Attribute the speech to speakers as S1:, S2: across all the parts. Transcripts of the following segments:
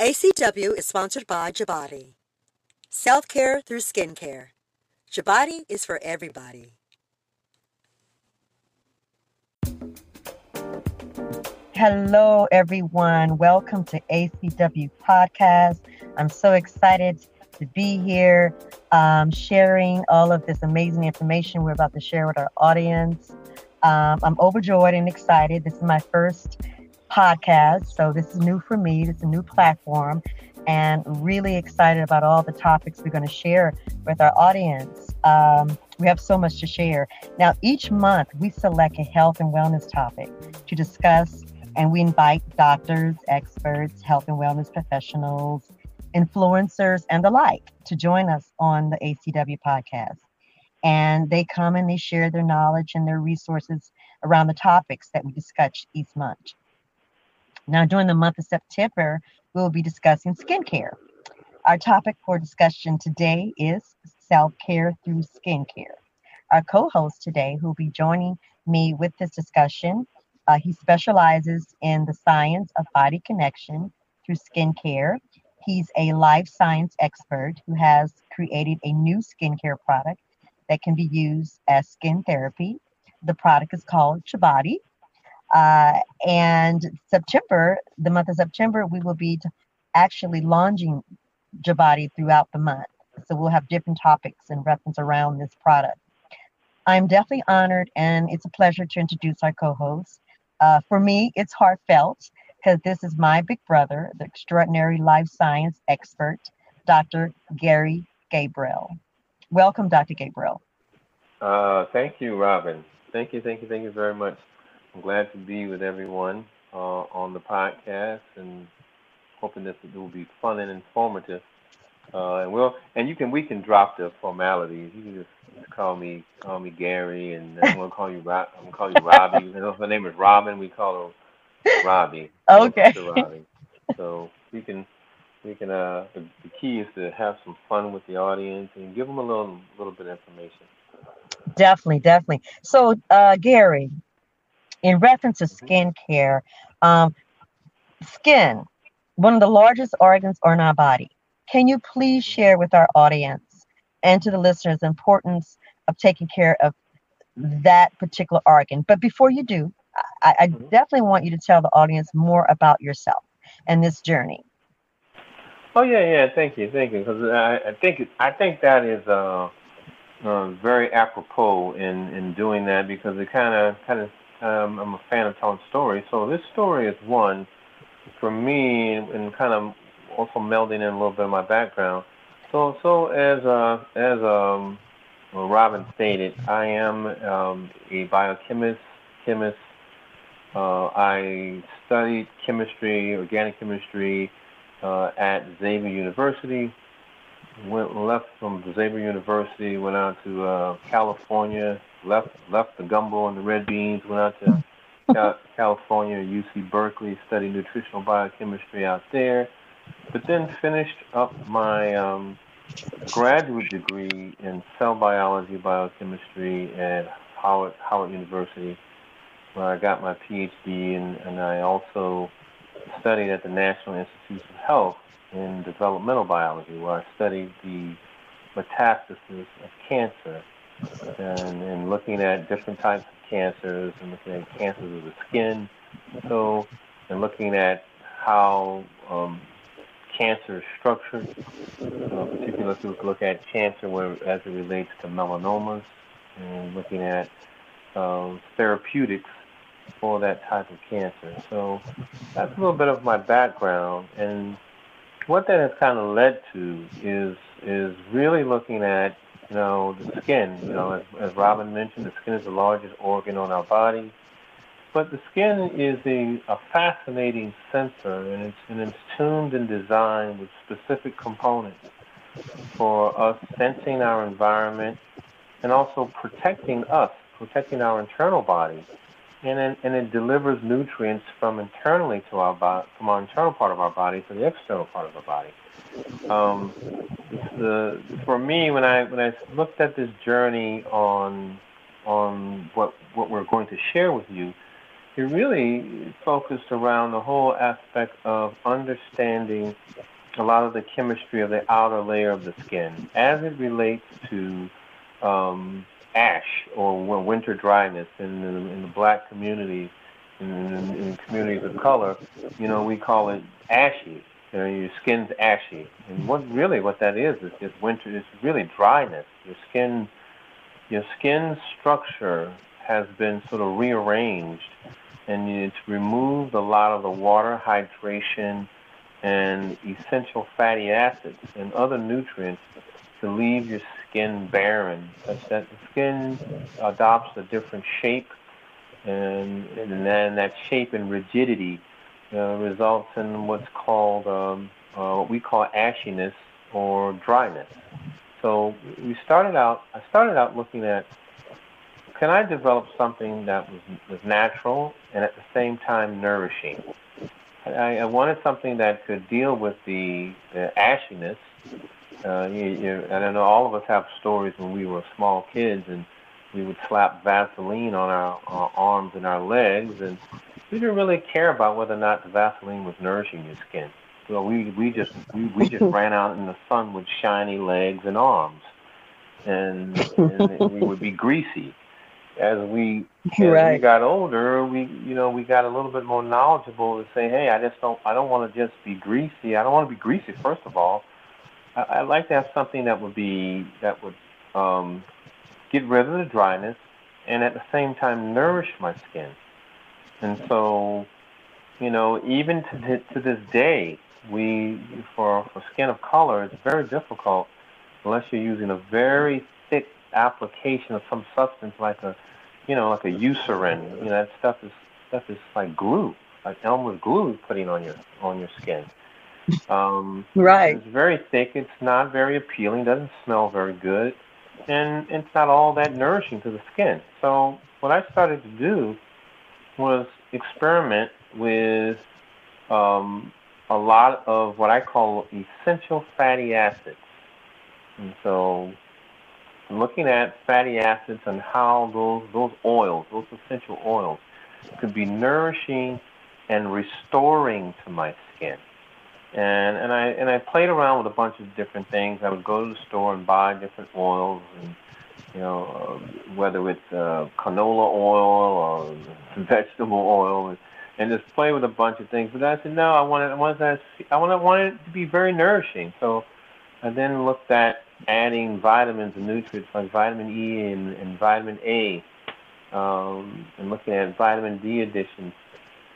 S1: ACW is sponsored by Jabodi. Self care through skincare. Jabodi is for everybody.
S2: Hello, everyone. Welcome to ACW Podcast. I'm so excited to be here um, sharing all of this amazing information we're about to share with our audience. Um, I'm overjoyed and excited. This is my first podcast, so this is new for me. It's a new platform, and really excited about all the topics we're going to share with our audience. Um, we have so much to share. Now, each month we select a health and wellness topic to discuss, and we invite doctors, experts, health and wellness professionals, influencers, and the like to join us on the ACW podcast. And they come and they share their knowledge and their resources around the topics that we discuss each month. Now, during the month of September, we will be discussing skincare. Our topic for discussion today is self care through skincare. Our co host today, who will be joining me with this discussion, uh, he specializes in the science of body connection through skincare. He's a life science expert who has created a new skincare product that can be used as skin therapy. The product is called Jabodi. Uh, and September, the month of September, we will be actually launching Jabodi throughout the month. So we'll have different topics and reference around this product. I'm definitely honored and it's a pleasure to introduce our co host. Uh, for me, it's heartfelt because this is my big brother, the extraordinary life science expert, Dr. Gary Gabriel. Welcome, Dr. Gabriel.
S3: Uh, thank you, Robin. Thank you, thank you, thank you very much. I'm glad to be with everyone uh, on the podcast and hoping this will be fun and informative. Uh, and we'll and you can we can drop the formalities. You can just call me call me Gary, and I'm gonna call you Rob. I'm gonna call you Robbie. you know, her name is Robin. We call her Robbie.
S2: Okay.
S3: Robbie. So we can we can uh the, the key is to have some fun with the audience and give them a little little bit of information.
S2: Definitely, definitely. So, uh, Gary, in reference to skin care, um, skin, one of the largest organs on our body. Can you please share with our audience and to the listeners the importance of taking care of that particular organ? But before you do, I, I definitely want you to tell the audience more about yourself and this journey.
S3: Oh yeah, yeah. Thank you, thank you. Because I, I think I think that is uh, uh, very apropos in in doing that because it kind of kind of um, I'm a fan of telling stories. So this story is one for me, and kind of also melding in a little bit of my background. So, so as uh, as um, well, Robin stated, I am um, a biochemist, chemist. Uh, I studied chemistry, organic chemistry, uh, at Xavier University. Went left from Xavier University, went out to uh, California, left left the gumbo and the red beans, went out to California, UC Berkeley, studied nutritional biochemistry out there, but then finished up my um, graduate degree in cell biology biochemistry at Howard Howard University, where I got my PhD, and, and I also studied at the National Institutes of Health in developmental biology, where I studied the metastasis of cancer and, and looking at different types of cancers and looking at cancers of the skin, so and looking at how um, cancer is structured. Uh, particularly, let's look at cancer where, as it relates to melanomas, and looking at um, therapeutics for that type of cancer. So that's a little bit of my background, and what that has kind of led to is is really looking at you know, the skin, you know, as, as Robin mentioned, the skin is the largest organ on our body. But the skin is a, a fascinating sensor, and it's, and it's tuned and designed with specific components for us sensing our environment and also protecting us, protecting our internal body. And, it, and it delivers nutrients from internally to our body, from our internal part of our body to the external part of our body. Um, the for me when I when I looked at this journey on on what what we're going to share with you, it really focused around the whole aspect of understanding a lot of the chemistry of the outer layer of the skin as it relates to um, ash or winter dryness in the, in the black community, in, in, in communities of color. You know, we call it ashy. You know, your skin's ashy, and what really what that is is just winter. It's really dryness. Your skin, your skin structure has been sort of rearranged, and it's removed a lot of the water, hydration, and essential fatty acids and other nutrients to leave your skin barren, such that the skin adopts a different shape, and, and then that shape and rigidity uh, results in what's called um, uh, what we call ashiness or dryness. So we started out. I started out looking at can I develop something that was was natural and at the same time nourishing. I, I wanted something that could deal with the, the ashiness. Uh, you, you, and I know all of us have stories when we were small kids and we would slap Vaseline on our, our arms and our legs, and we didn't really care about whether or not the Vaseline was nourishing your skin. So we we just we, we just ran out in the sun with shiny legs and arms, and, and we would be greasy as we as right. we got older, we you know we got a little bit more knowledgeable to say, hey, I just don't I don't want to just be greasy. I don't want to be greasy. First of all, I, I'd like to have something that would be that would um, get rid of the dryness and at the same time nourish my skin. And so, you know, even to to this day, we for for skin of color, it's very difficult unless you're using a very thick application of some substance like a you know, like a Eucerin. You know, that stuff is stuff is like glue, like Elmer's glue putting on your on your skin.
S2: Um, right.
S3: It's very thick. It's not very appealing. Doesn't smell very good, and it's not all that nourishing to the skin. So what I started to do was experiment with um, a lot of what I call essential fatty acids. And so looking at fatty acids and how those those oils, those essential oils, could be nourishing and restoring to my skin. And and I and I played around with a bunch of different things. I would go to the store and buy different oils, and you know uh, whether it's uh, canola oil or vegetable oil, and, just play with a bunch of things. But I said no, I wanted I wanted that I wanted, wanted it to be very nourishing. So I then looked at adding vitamins and nutrients like vitamin E and, and vitamin A, um, and looking at vitamin D additions.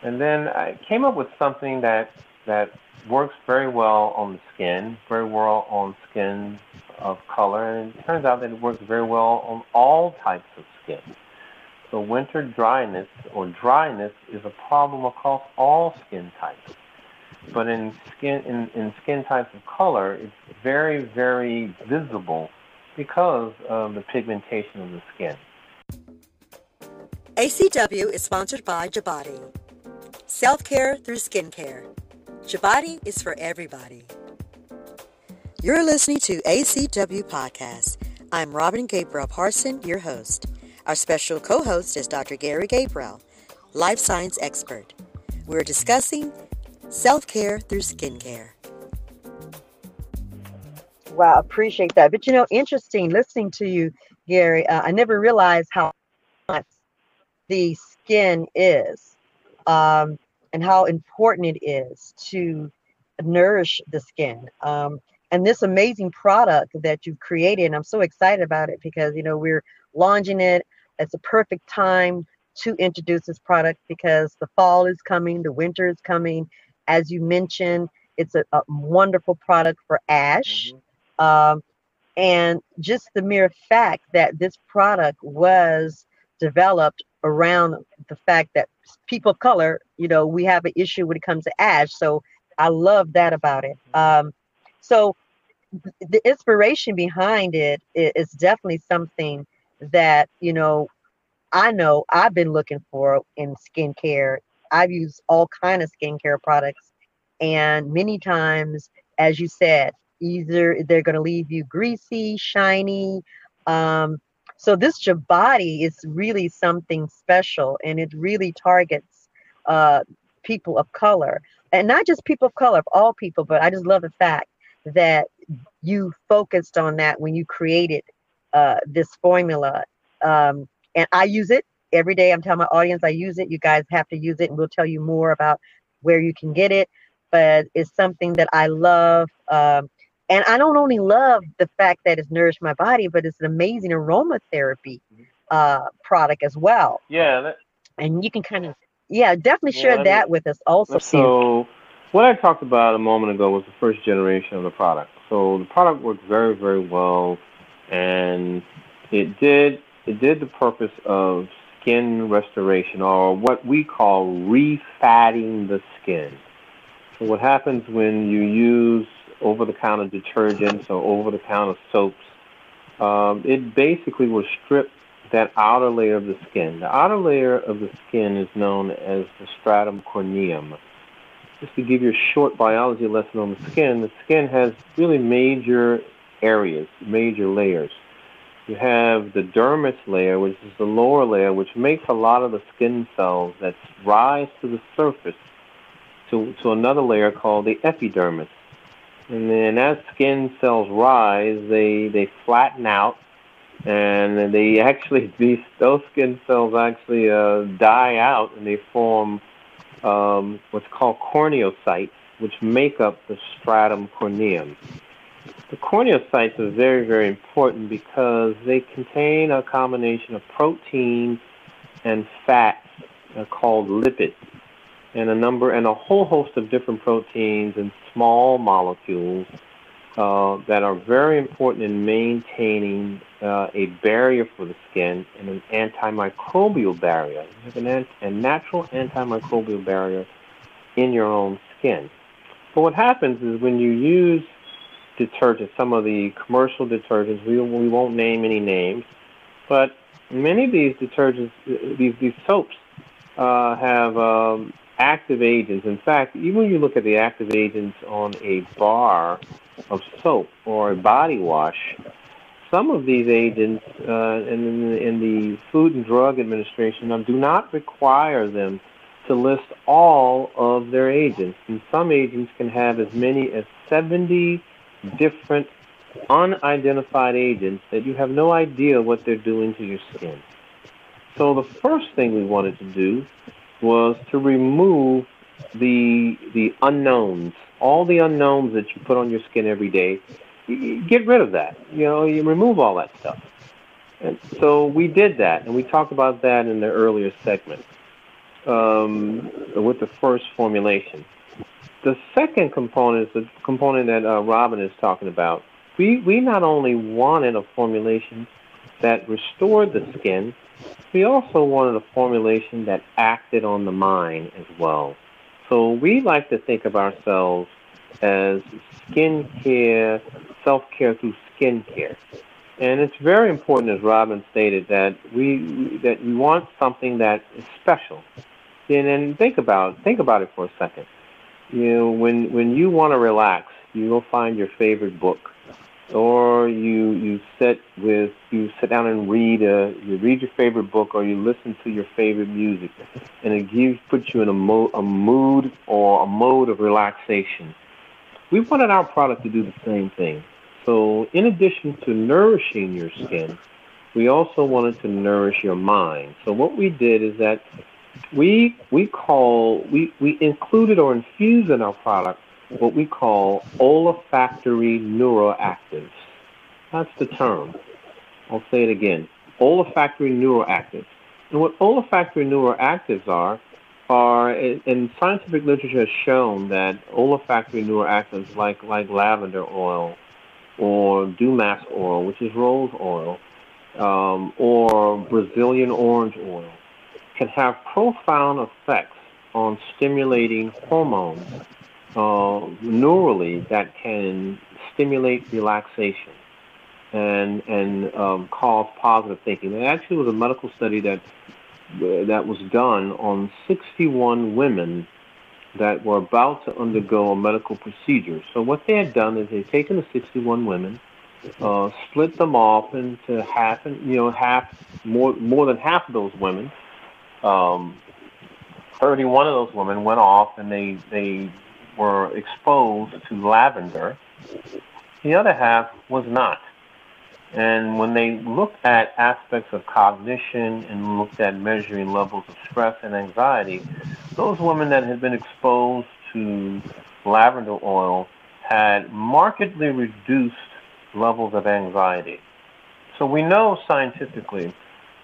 S3: And then I came up with something that that works very well on the skin, very well on skin of color, and it turns out that it works very well on all types of skin. So winter dryness or dryness is a problem across all skin types. But in skin in, in skin types of color, it's very, very visible because of the pigmentation of the skin.
S1: ACW is sponsored by Jabodi. Self-care through skincare. Jabodi is for everybody. You're listening to ACW Podcast. I'm Robin Gabriel Parson, your host. Our special co-host is Dr. Gary Gabriel, life science expert. We're discussing self care through skincare.
S2: Wow, appreciate that. But you know, interesting listening to you, Gary. Uh, I never realized how much the skin is um, and how important it is to nourish the skin. Um, and this amazing product that you've created, And I'm so excited about it because, you know, we're launching it. It's a perfect time to introduce this product because the fall is coming, the winter is coming, as you mentioned, it's a, a wonderful product for ash. Mm-hmm. Um, and just the mere fact that this product was developed around the fact that people of color, you know, we have an issue when it comes to ash. So I love that about it. Mm-hmm. Um, so the inspiration behind it is definitely something that, you know, I know I've been looking for in skincare I've used all kind of skincare products, and many times, as you said, either they're going to leave you greasy, shiny, um, So this Jabodi is really something special, and it really targets uh, people of color, and not just people of color, all people. But I just love the fact that you focused on that when you created uh, this formula, um, and I use it every day. I'm telling my audience I use it. You guys have to use it, and we'll tell you more about where you can get it. But it's something that I love. Um, and I don't only love the fact that it's nourished my body, but it's an amazing aromatherapy uh, product as well.
S3: Yeah. That,
S2: and you can kind of, yeah, definitely share yeah, that with us also.
S3: So, what I talked about a moment ago was the first generation of the product. So the product worked very, very well, and it did it did the purpose of skin restoration, or what we call refatting the skin. So what happens when you use over-the-counter detergents or over-the-counter soaps? Um, it basically will strip that outer layer of the skin. The outer layer of the skin is known as the stratum corneum. Just to give you a short biology lesson on the skin, the skin has really major areas, major layers. You have the dermis layer, which is the lower layer, which makes a lot of the skin cells that rise to the surface to, to another layer called the epidermis. And then as skin cells rise, they, they flatten out and they actually, these, those skin cells actually uh, die out and they form um, what's called corneocytes, which make up the stratum corneum. The corneocytes are very, very important because they contain a combination of protein and fats uh, called lipids and a number and a whole host of different proteins and small molecules uh, that are very important in maintaining uh, a barrier for the skin and an antimicrobial barrier. You have an, a natural antimicrobial barrier in your own skin. But what happens is when you use detergents, some of the commercial detergents, we, we won't name any names, but many of these detergents, these, these soaps, uh, have um, active agents. In fact, even when you look at the active agents on a bar of soap or a body wash, some of these agents uh, in, in the Food and Drug Administration do not require them to list all of their agents. And some agents can have as many as 70 different unidentified agents that you have no idea what they're doing to your skin. So the first thing we wanted to do was to remove the the unknowns, all the unknowns that you put on your skin every day. Get rid of that. You know, you remove all that stuff. And so we did that, and we talked about that in the earlier segment um, with the first formulation. The second component is the component that uh, Robin is talking about. We, we not only wanted a formulation that restored the skin, we also wanted a formulation that acted on the mind as well. So we like to think of ourselves as skin care, self care through skin care. And it's very important, as Robin stated, that we that we want something that is special. And think about think about it for a second. You know, when when you want to relax, you go find your favorite book or you you sit with you sit down and read a you read your favorite book or you listen to your favorite music and it gives puts you in a, mo- a mood or a mode of relaxation we wanted our product to do the same thing so in addition to nourishing your skin we also wanted to nourish your mind so what we did is that we we call we we included or infused in our product what we call olfactory neuroactives. That's the term. I'll say it again. Olfactory neuroactives. And what olfactory neuroactives are, are in scientific literature has shown that olfactory neuroactives like, like lavender oil or Damask oil, which is rose oil, um, or Brazilian orange oil, can have profound effects on stimulating hormones uh, neurally that can stimulate relaxation and and um, cause positive thinking. There actually was a medical study that that was done on 61 women that were about to undergo a medical procedure. So what they had done is they'd taken the 61 women uh, split them off into half, and you know, half more more than half of those women. Um, 31 of those women went off and they they were exposed to lavender. The other half was not. And when they looked at aspects of cognition and looked at measuring levels of stress and anxiety, those women that had been exposed to lavender oil had markedly reduced levels of anxiety. So we know scientifically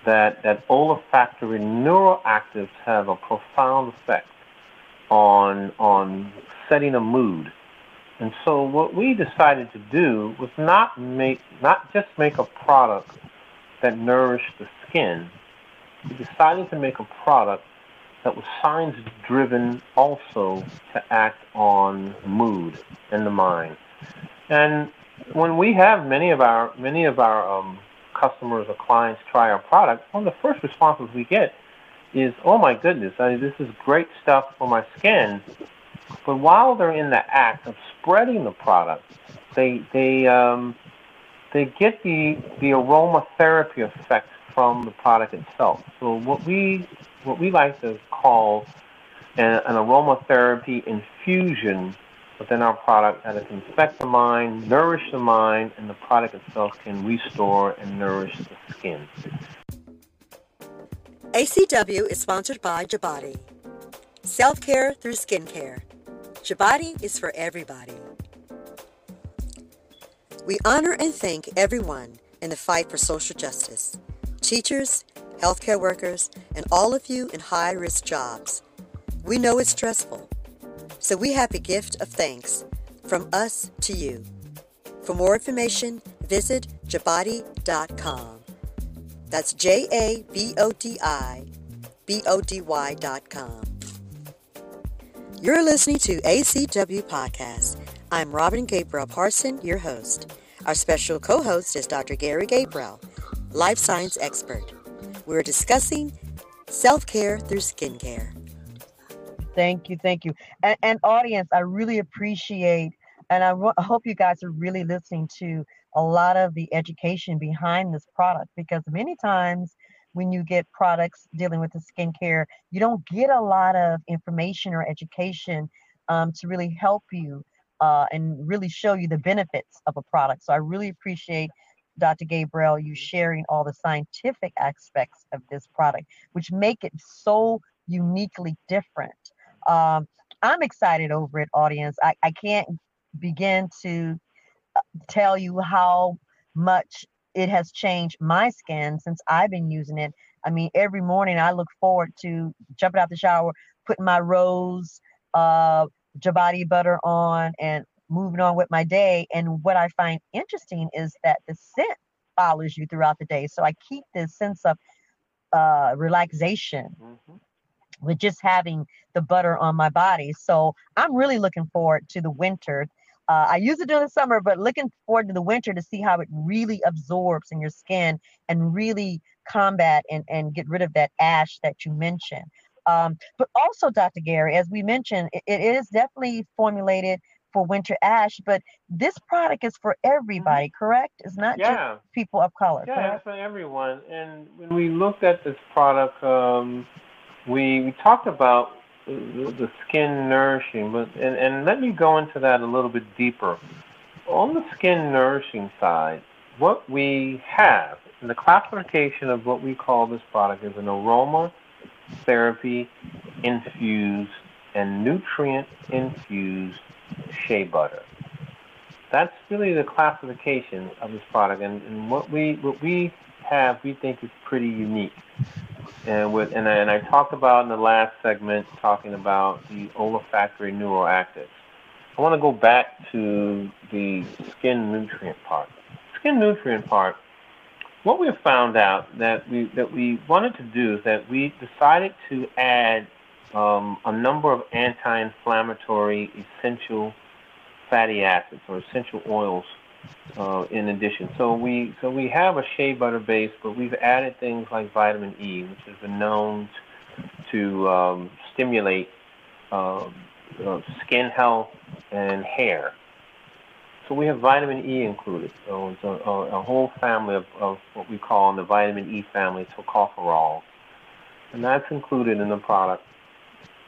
S3: that, that olfactory neuroactives have a profound effect on, on setting a mood. And so what we decided to do was not make not just make a product that nourished the skin. We decided to make a product that was science driven also to act on mood and the mind. And when we have many of our many of our um, customers or clients try our product, one of the first responses we get is, "Oh my goodness, I this is great stuff for my skin." But while they're in the act of spreading the product, they they um, they get the the aromatherapy effect from the product itself. So what we what we like to call an, an aromatherapy infusion within our product that it can affect the mind, nourish the mind, and the product itself can restore and nourish the skin.
S1: ACW is sponsored by Jabodi. Self care through skincare. Jabodi is for everybody. We honor and thank everyone in the fight for social justice teachers, healthcare workers, and all of you in high risk jobs. We know it's stressful, so we have a gift of thanks from us to you. For more information, visit jabodi.com. That's J A B O D I B O D Y.com. You're listening to ACW Podcast. I'm Robin Gabriel Parson, your host. Our special co host is Dr. Gary Gabriel, life science expert. We're discussing self care through skincare.
S2: Thank you, thank you. And, and audience, I really appreciate, and I, w- I hope you guys are really listening to a lot of the education behind this product because many times when you get products dealing with the skincare, you don't get a lot of information or education um, to really help you uh, and really show you the benefits of a product. So I really appreciate Dr. Gabriel you sharing all the scientific aspects of this product, which make it so uniquely different. Um, I'm excited over it, audience. I, I can't begin to uh, tell you how much it has changed my skin since I've been using it. I mean, every morning I look forward to jumping out the shower, putting my rose uh, Jabodi butter on, and moving on with my day. And what I find interesting is that the scent follows you throughout the day. So I keep this sense of uh, relaxation mm-hmm. with just having the butter on my body. So I'm really looking forward to the winter uh, I use it during the summer, but looking forward to the winter to see how it really absorbs in your skin and really combat and, and get rid of that ash that you mentioned. Um, but also, Dr. Gary, as we mentioned, it, it is definitely formulated for winter ash, but this product is for everybody, mm-hmm. correct? It's not yeah. just people of color.
S3: Yeah,
S2: correct?
S3: it's for everyone. And when we looked at this product, um, we, we talked about the skin nourishing, but and, and let me go into that a little bit deeper. On the skin nourishing side, what we have in the classification of what we call this product is an aroma therapy infused and nutrient infused shea butter. That's really the classification of this product, and, and what we what we have we think is pretty unique. And with and I, and I talked about in the last segment talking about the olfactory neuroactives. I want to go back to the skin nutrient part. Skin nutrient part. What we have found out that we that we wanted to do is that we decided to add um, a number of anti-inflammatory essential fatty acids or essential oils uh, in addition. So we so we have a shea butter base, but we've added things like vitamin E, which has been known to um, stimulate uh, uh, skin health and hair. so we have vitamin E included. So it's a, a, a whole family of, of what we call in the vitamin E family, tocopherol, and that's included in the product.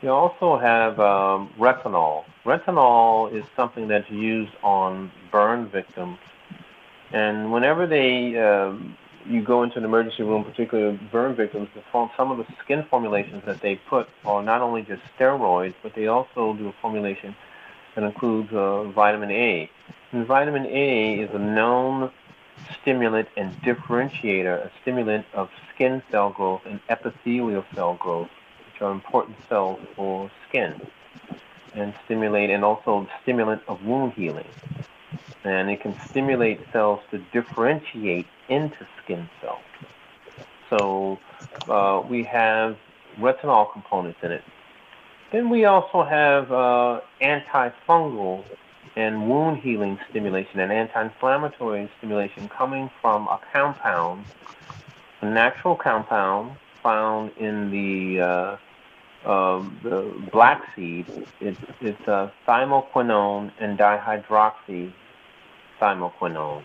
S3: We also have um, retinol. Retinol is something that's used on burn victims, and whenever they um, you go into an emergency room, particularly burn victims, some of the skin formulations that they put are not only just steroids, but they also do a formulation that includes uh, vitamin A. And vitamin A is a known stimulant and differentiator, a stimulant of skin cell growth and epithelial cell growth, are important cells for skin, and stimulate and also stimulant of wound healing. And it can stimulate cells to differentiate into skin cells. So uh, we have retinol components in it. Then we also have uh, antifungal and wound healing stimulation and anti-inflammatory stimulation coming from a compound, a natural compound found in the, uh, uh, the black seed. It's, it's uh, thymoquinone and dihydroxy thymoquinone.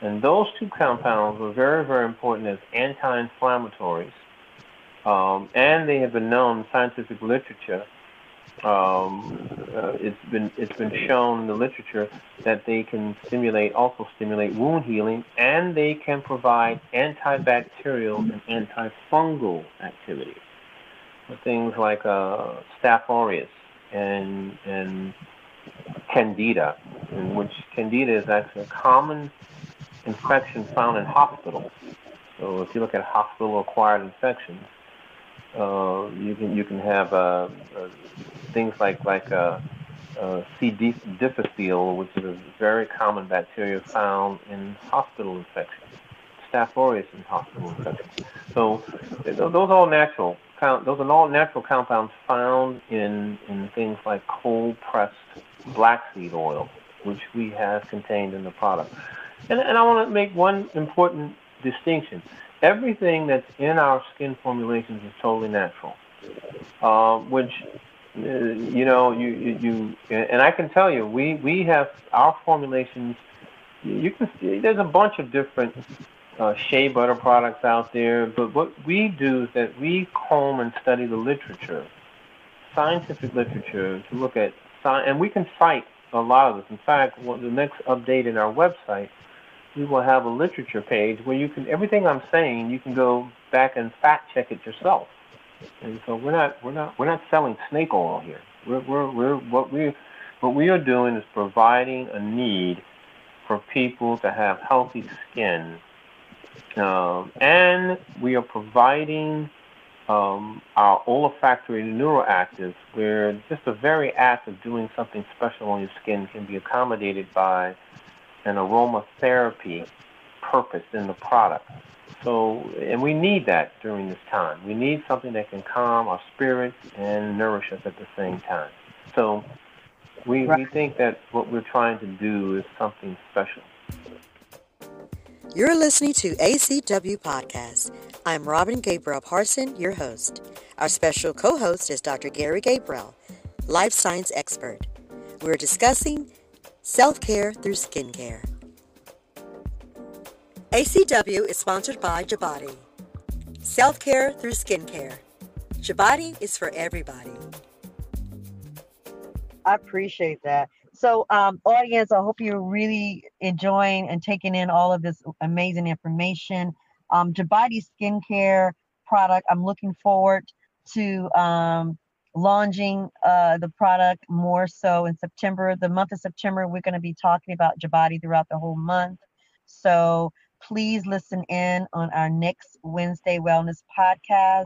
S3: And those two compounds are very, very important as anti-inflammatories, um, and they have been known in scientific literature. Um, uh, it's been it's been shown in the literature that they can stimulate also stimulate wound healing, and they can provide antibacterial and antifungal activity. Things like uh, Staph aureus and and Candida, in which Candida is actually a common infection found in hospitals. So if you look at hospital-acquired infections, uh, you can you can have uh, uh, things like like uh, uh, C. difficile, which is a very common bacteria found in hospital infections. Staph aureus in hospital infections. So those are all natural. Those are all natural compounds found in in things like cold pressed black seed oil, which we have contained in the product. And, and I want to make one important distinction. Everything that's in our skin formulations is totally natural, uh, which uh, you know you, you, you and I can tell you we we have our formulations. You can see there's a bunch of different uh, shea butter products out there, but what we do is that we comb and study the literature, scientific literature, to look at and we can cite a lot of this. In fact, the next update in our website we will have a literature page where you can everything I'm saying you can go back and fact check it yourself. And so we're not we're not we're not selling snake oil here. We're we're, we're what we what we are doing is providing a need for people to have healthy skin, um, and we are providing um, our olfactory neuroactives, where just the very act of doing something special on your skin can be accommodated by an aromatherapy purpose in the product. So, and we need that during this time. We need something that can calm our spirits and nourish us at the same time. So, we, right. we think that what we're trying to do is something special.
S1: You're listening to ACW Podcast. I'm Robin Gabriel Parson, your host. Our special co host is Dr. Gary Gabriel, life science expert. We're discussing Self care through skincare. ACW is sponsored by Jabodi. Self care through skincare. Jabodi is for everybody.
S2: I appreciate that. So, um, audience, I hope you're really enjoying and taking in all of this amazing information. Um, Jabodi skincare product. I'm looking forward to um, launching uh, the product more so in September. The month of September, we're going to be talking about Jabodi throughout the whole month. So please listen in on our next Wednesday Wellness podcast.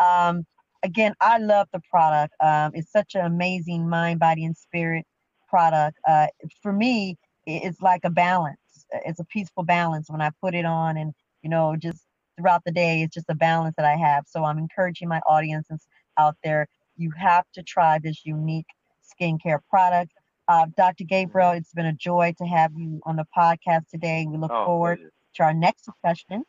S2: Um, again, I love the product. Um, it's such an amazing mind, body, and spirit product. Uh, for me, it's like a balance. It's a peaceful balance when I put it on, and you know, just throughout the day, it's just a balance that I have. So I'm encouraging my audiences out there you have to try this unique skincare product. Uh, Dr. Gabriel, it's been a joy to have you on the podcast today. We look oh, forward please. to our next discussion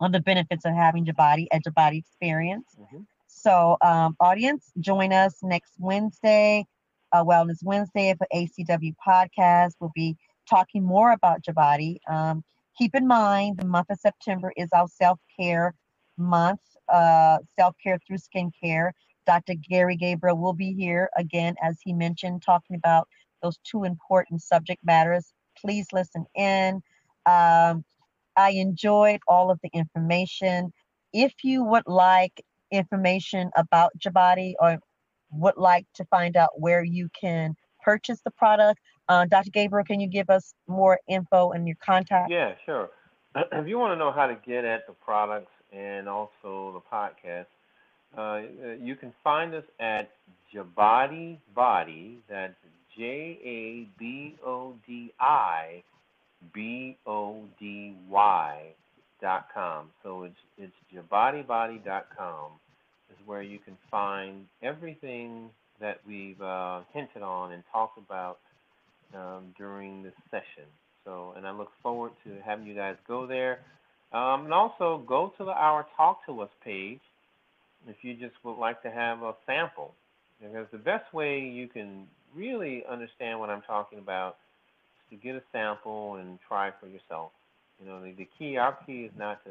S2: on the benefits of having Jabodi at Jabodi Experience. Mm-hmm. So, um, audience, join us next Wednesday uh, Wellness Wednesday for ACW podcast. We'll be talking more about Jabodi. Um, keep in mind, the month of September is our self care month, uh, self care through skincare. Dr. Gary Gabriel will be here again, as he mentioned, talking about those two important subject matters. Please listen in. Um, I enjoyed all of the information. If you would like information about Jabodi or would like to find out where you can purchase the product, uh, Dr. Gabriel, can you give us more info and your contact?
S3: Yeah, sure. If you want to know how to get at the products and also the podcast, uh, you can find us at Jabodi Body. That's J A B O D I B O D Y dot com. So it's it's jabodibody dot com is where you can find everything that we've uh, hinted on and talked about um, during this session. So, and I look forward to having you guys go there. Um, and also go to the Our Talk to Us page if you just would like to have a sample. Because the best way you can really understand what I'm talking about is to get a sample and try for yourself. You know, the, the key, our key is not to,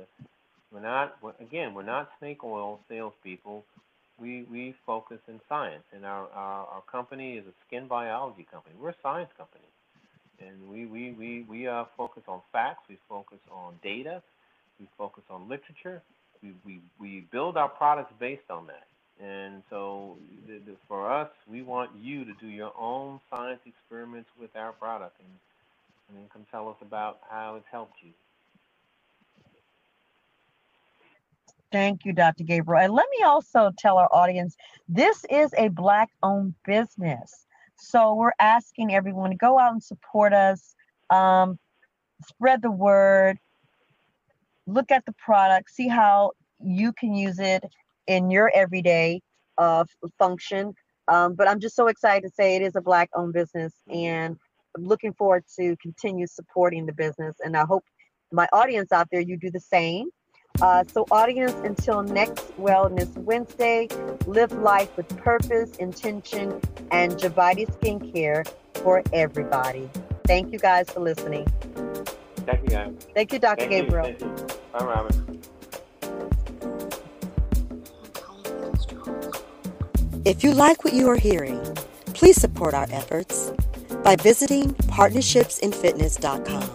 S3: we're not, again, we're not snake oil salespeople. We, we focus in science, and our, our, our company is a skin biology company. We're a science company. And we, we, we, we uh, focus on facts, we focus on data, we focus on literature, we, we, we build our products based on that. And so the, the, for us, we want you to do your own science experiments with our product and, and then come tell us about how it's helped you.
S2: Thank you, Dr. Gabriel. And let me also tell our audience this is a Black owned business. So we're asking everyone to go out and support us, um, spread the word, look at the product, see how you can use it in your everyday uh, function. Um, but I'm just so excited to say it is a Black owned business and I'm looking forward to continue supporting the business. And I hope my audience out there, you do the same. Uh, so, audience, until next Wellness Wednesday, live life with purpose, intention, and Jabodi skincare for everybody. Thank you guys for listening.
S3: Thank you, guys.
S2: Thank you, Dr.
S3: Thank
S2: Gabriel.
S3: You. Thank you. Bye, Robin.
S1: If you like what you are hearing, please support our efforts by visiting partnershipsinfitness.com.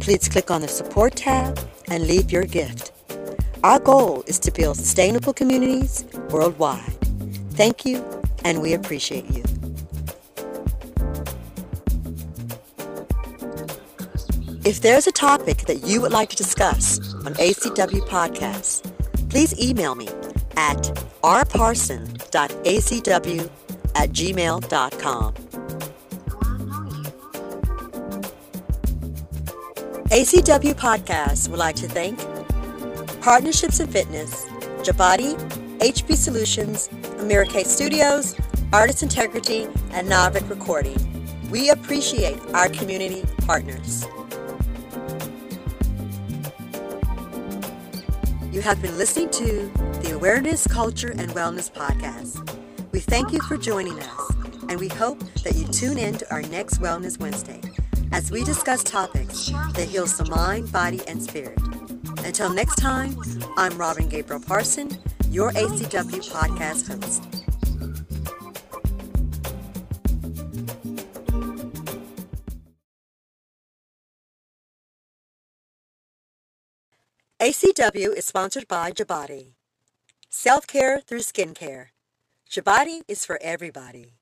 S1: Please click on the support tab and leave your gift. Our goal is to build sustainable communities worldwide. Thank you, and we appreciate you. If there's a topic that you would like to discuss on ACW Podcasts, please email me at rparson.acw at gmail.com. ACW Podcasts would like to thank Partnerships in Fitness, Jabodi, HP Solutions, Americase Studios, Artist Integrity, and Novik Recording. We appreciate our community partners. You have been listening to the Awareness, Culture, and Wellness Podcast. We thank you for joining us, and we hope that you tune in to our next Wellness Wednesday as we discuss topics that heals the mind, body, and spirit. Until next time, I'm Robin Gabriel Parson, your ACW podcast host. ACW is sponsored by Jabodi. Self-care through skincare. Jabodi is for everybody.